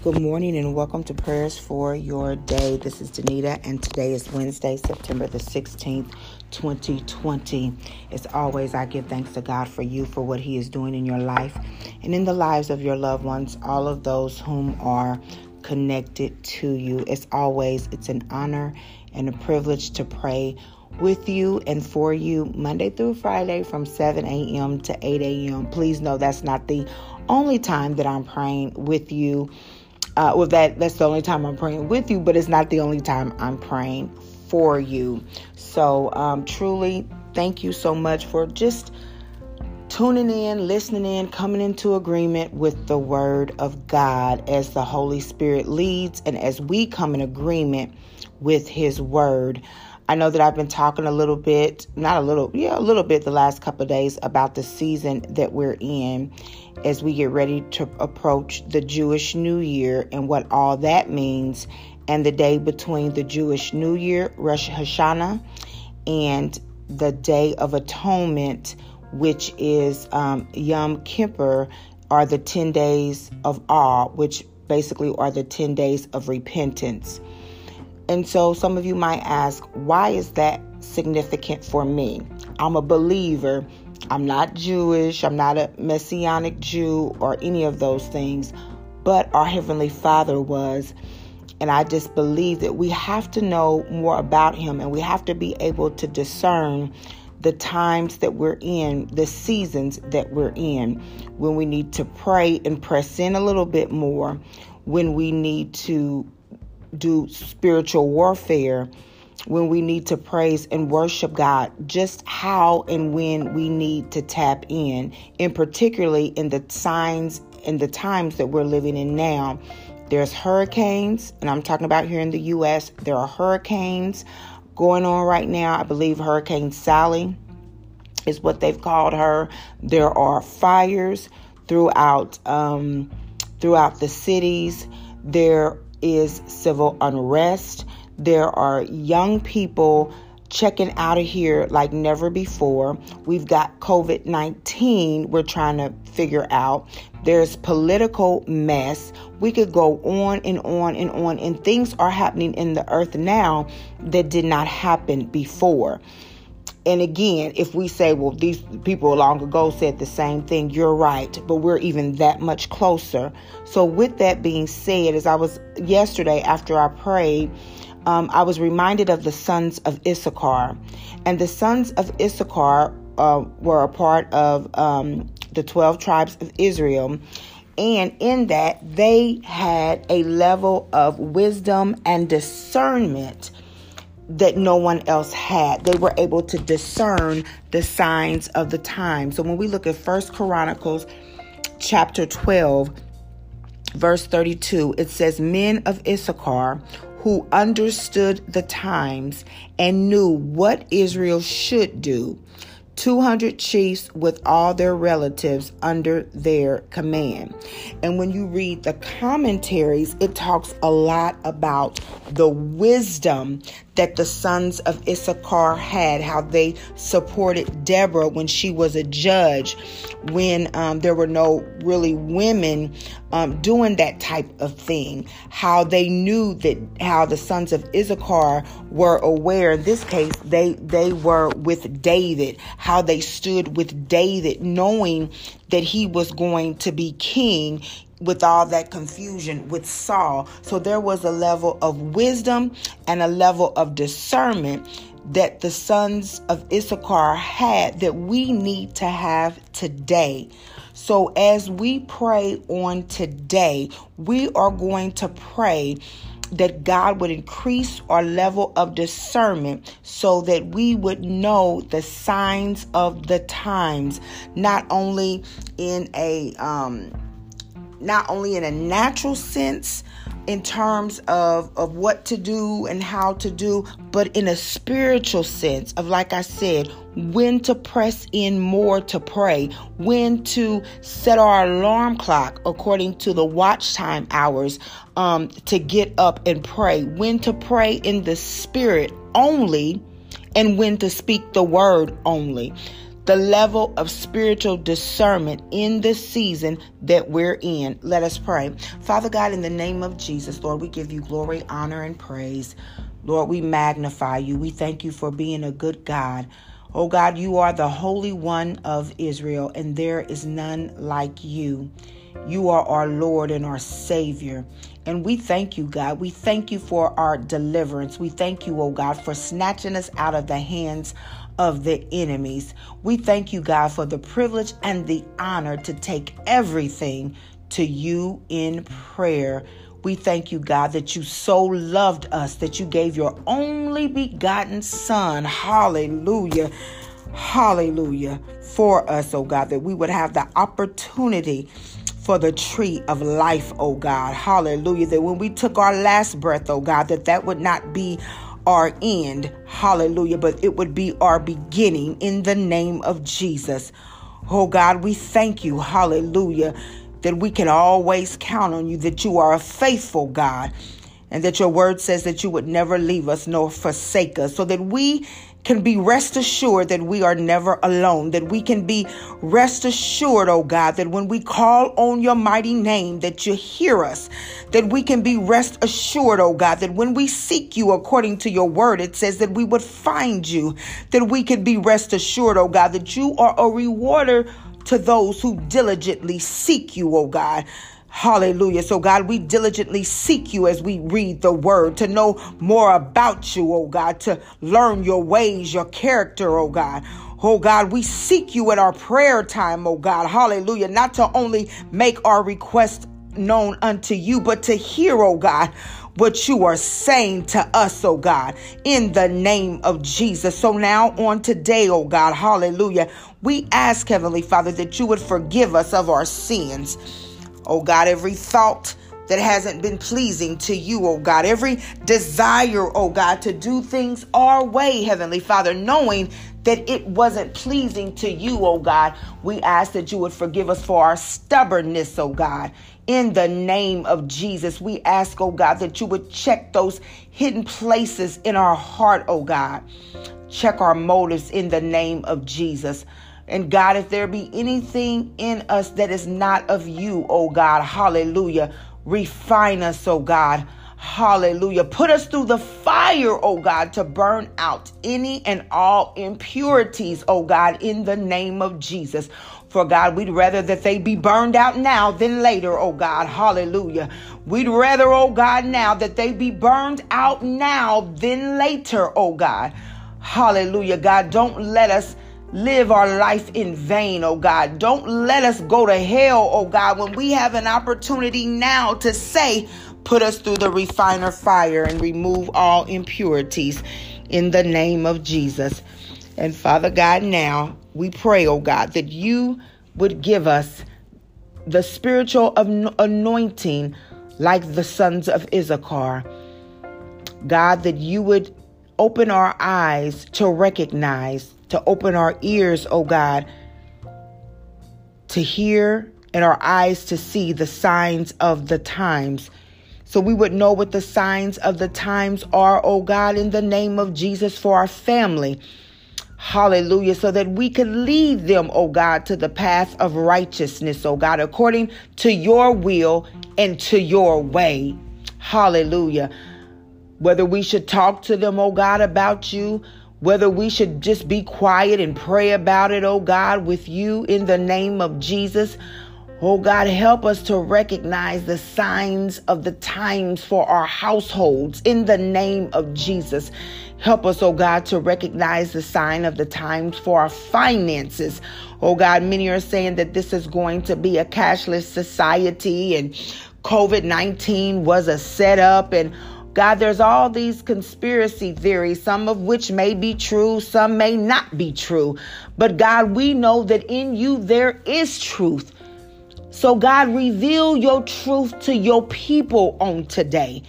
Good morning and welcome to Prayers for Your Day. This is Danita, and today is Wednesday, September the 16th, 2020. As always, I give thanks to God for you, for what He is doing in your life and in the lives of your loved ones, all of those whom are connected to you. As always, it's an honor and a privilege to pray with you and for you Monday through Friday from 7 a.m. to 8 a.m. Please know that's not the only time that I'm praying with you uh, well, that that's the only time I'm praying with you, but it's not the only time I'm praying for you. So, um, truly, thank you so much for just tuning in, listening in, coming into agreement with the Word of God as the Holy Spirit leads, and as we come in agreement with His Word. I know that I've been talking a little bit, not a little, yeah, a little bit the last couple of days about the season that we're in as we get ready to approach the Jewish New Year and what all that means, and the day between the Jewish New Year, Rosh Hashanah, and the Day of Atonement, which is um, Yom Kippur, are the 10 days of awe, which basically are the 10 days of repentance. And so some of you might ask, why is that significant for me? I'm a believer. I'm not Jewish. I'm not a Messianic Jew or any of those things, but our Heavenly Father was. And I just believe that we have to know more about Him and we have to be able to discern the times that we're in, the seasons that we're in, when we need to pray and press in a little bit more, when we need to do spiritual warfare when we need to praise and worship God, just how and when we need to tap in, and particularly in the signs and the times that we're living in now. There's hurricanes, and I'm talking about here in the U.S., there are hurricanes going on right now. I believe Hurricane Sally is what they've called her. There are fires throughout um, throughout the cities. There is civil unrest. There are young people checking out of here like never before. We've got COVID 19 we're trying to figure out. There's political mess. We could go on and on and on, and things are happening in the earth now that did not happen before. And again, if we say, well, these people long ago said the same thing, you're right, but we're even that much closer. So, with that being said, as I was yesterday after I prayed, um, I was reminded of the sons of Issachar. And the sons of Issachar uh, were a part of um, the 12 tribes of Israel. And in that, they had a level of wisdom and discernment that no one else had. They were able to discern the signs of the time. So when we look at First Chronicles chapter 12, verse 32, it says, Men of Issachar who understood the times and knew what Israel should do 200 chiefs with all their relatives under their command. And when you read the commentaries, it talks a lot about the wisdom that the sons of Issachar had, how they supported Deborah when she was a judge, when um, there were no really women um, doing that type of thing, how they knew that, how the sons of Issachar were aware. In this case, they they were with David, how they stood with David, knowing that he was going to be king with all that confusion with Saul. So there was a level of wisdom and a level of discernment that the sons of Issachar had that we need to have today. So as we pray on today, we are going to pray that God would increase our level of discernment so that we would know the signs of the times, not only in a um, not only in a natural sense in terms of, of what to do and how to do, but in a spiritual sense of, like I said, when to press in more to pray, when to set our alarm clock according to the watch time hours um, to get up and pray, when to pray in the spirit only, and when to speak the word only the level of spiritual discernment in the season that we're in. Let us pray. Father God, in the name of Jesus, Lord, we give you glory, honor, and praise. Lord, we magnify you. We thank you for being a good God. Oh God, you are the Holy One of Israel, and there is none like you. You are our Lord and our Savior. And we thank you, God. We thank you for our deliverance. We thank you, oh God, for snatching us out of the hands of the enemies. We thank you, God, for the privilege and the honor to take everything to you in prayer. We thank you, God, that you so loved us that you gave your only begotten Son. Hallelujah. Hallelujah. For us, oh God, that we would have the opportunity for the tree of life, oh God. Hallelujah. That when we took our last breath, oh God, that that would not be our end. Hallelujah. But it would be our beginning in the name of Jesus. Oh God, we thank you. Hallelujah. That we can always count on you, that you are a faithful God, and that your word says that you would never leave us nor forsake us, so that we can be rest assured that we are never alone, that we can be rest assured, oh God, that when we call on your mighty name, that you hear us, that we can be rest assured, oh God, that when we seek you according to your word, it says that we would find you, that we can be rest assured, oh God, that you are a rewarder to those who diligently seek you, oh God. Hallelujah. So, God, we diligently seek you as we read the word to know more about you, oh God, to learn your ways, your character, oh God. Oh God, we seek you at our prayer time, oh God. Hallelujah. Not to only make our request known unto you, but to hear, oh God, what you are saying to us, oh God, in the name of Jesus. So now on today, oh God, hallelujah, we ask, Heavenly Father, that you would forgive us of our sins. Oh God, every thought that hasn't been pleasing to you, oh God. Every desire, oh God, to do things our way, Heavenly Father, knowing that it wasn't pleasing to you, oh God. We ask that you would forgive us for our stubbornness, oh God. In the name of Jesus, we ask, oh God, that you would check those hidden places in our heart, oh God. Check our motives in the name of Jesus. And God, if there be anything in us that is not of you, oh God, hallelujah, refine us, oh God. Hallelujah. Put us through the fire, oh God, to burn out any and all impurities, oh God, in the name of Jesus. For God, we'd rather that they be burned out now than later, oh God. Hallelujah. We'd rather, oh God, now that they be burned out now than later, oh God. Hallelujah. God, don't let us live our life in vain, oh God. Don't let us go to hell, oh God, when we have an opportunity now to say, put us through the refiner fire and remove all impurities in the name of Jesus. And Father God, now we pray, oh God, that you would give us the spiritual anointing like the sons of Issachar. God, that you would open our eyes to recognize to open our ears, oh God, to hear and our eyes to see the signs of the times. So we would know what the signs of the times are, oh God, in the name of Jesus for our family. Hallelujah. So that we can lead them, oh God, to the path of righteousness, oh God, according to your will and to your way. Hallelujah. Whether we should talk to them, oh God, about you, whether we should just be quiet and pray about it, oh God, with you in the name of Jesus. Oh God, help us to recognize the signs of the times for our households in the name of Jesus. Help us, oh God, to recognize the sign of the times for our finances. Oh God, many are saying that this is going to be a cashless society and COVID 19 was a setup and God, there's all these conspiracy theories, some of which may be true, some may not be true. But God, we know that in you there is truth. So, God, reveal your truth to your people on today.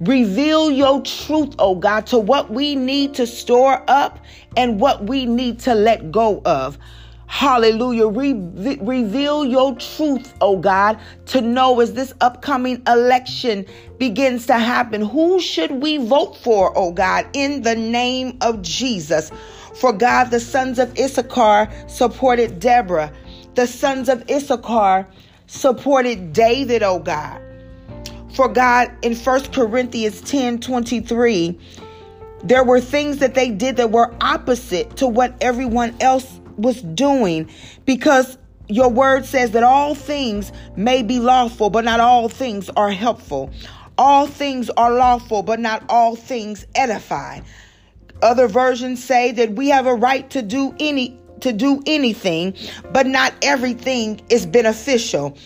Reveal your truth, oh God, to what we need to store up and what we need to let go of. Hallelujah. Re- reveal your truth, oh God, to know as this upcoming election begins to happen, who should we vote for, oh God, in the name of Jesus? For God, the sons of Issachar supported Deborah. The sons of Issachar supported David, oh God. For God, in 1 Corinthians 10 23, there were things that they did that were opposite to what everyone else was doing because your word says that all things may be lawful, but not all things are helpful. All things are lawful, but not all things edify. Other versions say that we have a right to do any to do anything, but not everything is beneficial.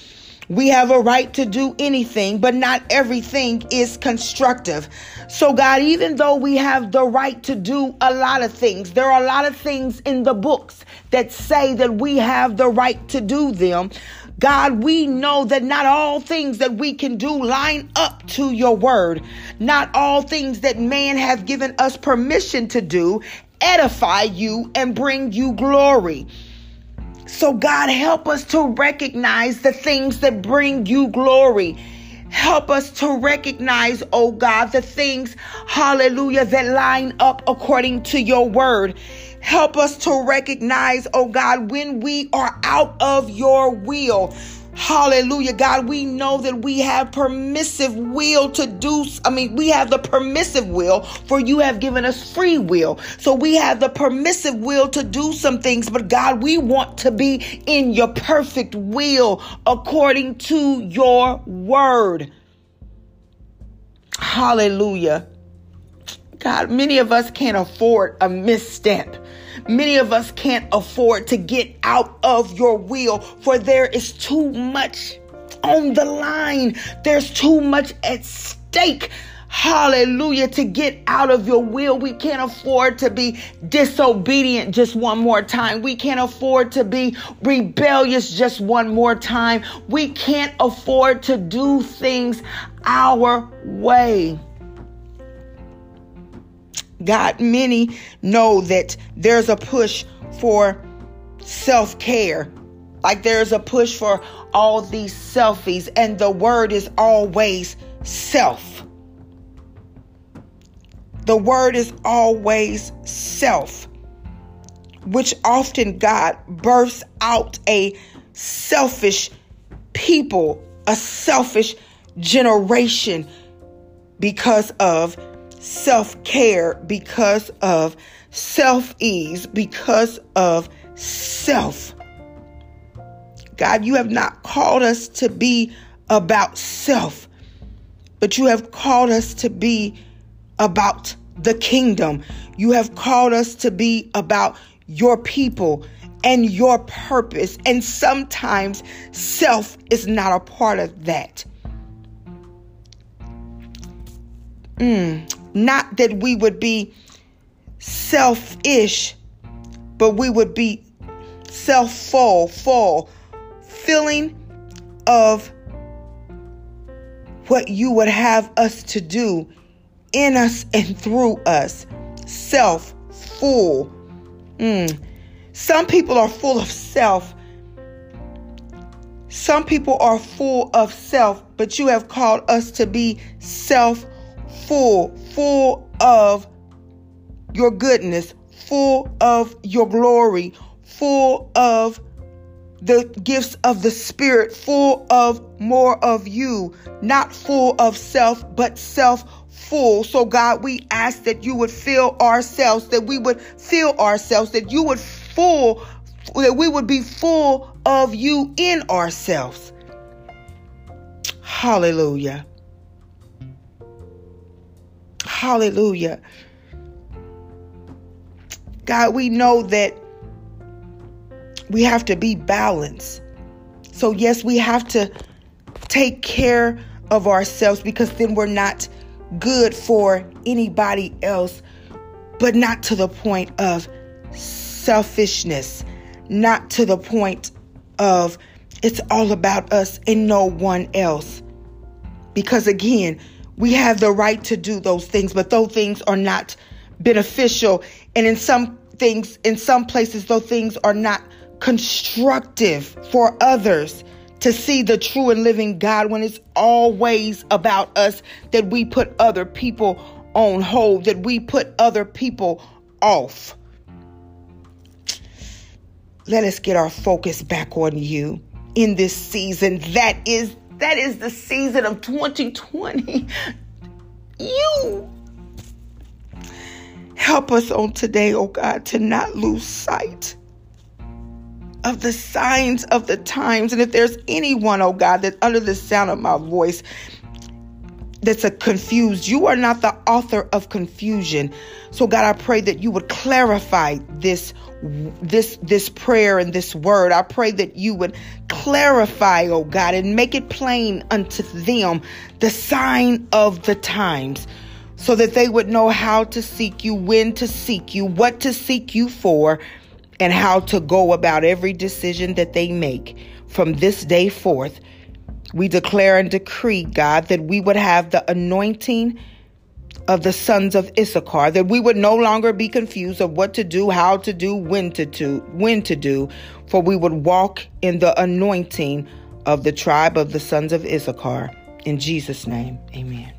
We have a right to do anything, but not everything is constructive. So, God, even though we have the right to do a lot of things, there are a lot of things in the books that say that we have the right to do them. God, we know that not all things that we can do line up to your word. Not all things that man has given us permission to do edify you and bring you glory. So, God, help us to recognize the things that bring you glory. Help us to recognize, oh God, the things, hallelujah, that line up according to your word. Help us to recognize, oh God, when we are out of your will. Hallelujah, God. We know that we have permissive will to do, I mean, we have the permissive will, for you have given us free will. So we have the permissive will to do some things, but God, we want to be in your perfect will according to your word. Hallelujah. God, many of us can't afford a misstep. Many of us can't afford to get out of your will, for there is too much on the line. There's too much at stake. Hallelujah. To get out of your will, we can't afford to be disobedient just one more time. We can't afford to be rebellious just one more time. We can't afford to do things our way. God, many know that there's a push for self care. Like there's a push for all these selfies, and the word is always self. The word is always self, which often God births out a selfish people, a selfish generation because of self care, because of self ease, because of self. God, you have not called us to be about self, but you have called us to be about the kingdom. You have called us to be about your people and your purpose. And sometimes self is not a part of that. Mm. Not that we would be selfish, but we would be self full, full, feeling of what you would have us to do in us and through us. Self full. Mm. Some people are full of self. Some people are full of self, but you have called us to be self full, full of your goodness, full of your glory, full of the gifts of the Spirit, full of more of you, not full of self, but self full. So, God, we ask that you would fill ourselves, that we would fill ourselves, that you would full, that we would be full of you in ourselves. Hallelujah. Hallelujah. God, we know that we have to be balanced. So, yes, we have to take care of ourselves because then we're not good for anybody else, but not to the point of selfishness, not to the point of it's all about us and no one else. Because again, we have the right to do those things, but those things are not beneficial. And in some things, in some places, those things are not constructive for others to see the true and living God when it's always about us that we put other people on hold, that we put other people off. Let us get our focus back on you in this season. That is that is the season of 2020. You help us on today, oh God, to not lose sight of the signs of the times. And if there's anyone, oh God, that under the sound of my voice that's a confused, you are not the author of confusion. So God, I pray that you would clarify this this this prayer and this word. I pray that you would clarify, oh God, and make it plain unto them the sign of the times so that they would know how to seek you, when to seek you, what to seek you for, and how to go about every decision that they make from this day forth. We declare and decree, God, that we would have the anointing of the sons of Issachar, that we would no longer be confused of what to do, how to do, when to do, when to do, for we would walk in the anointing of the tribe of the sons of Issachar. In Jesus' name, amen.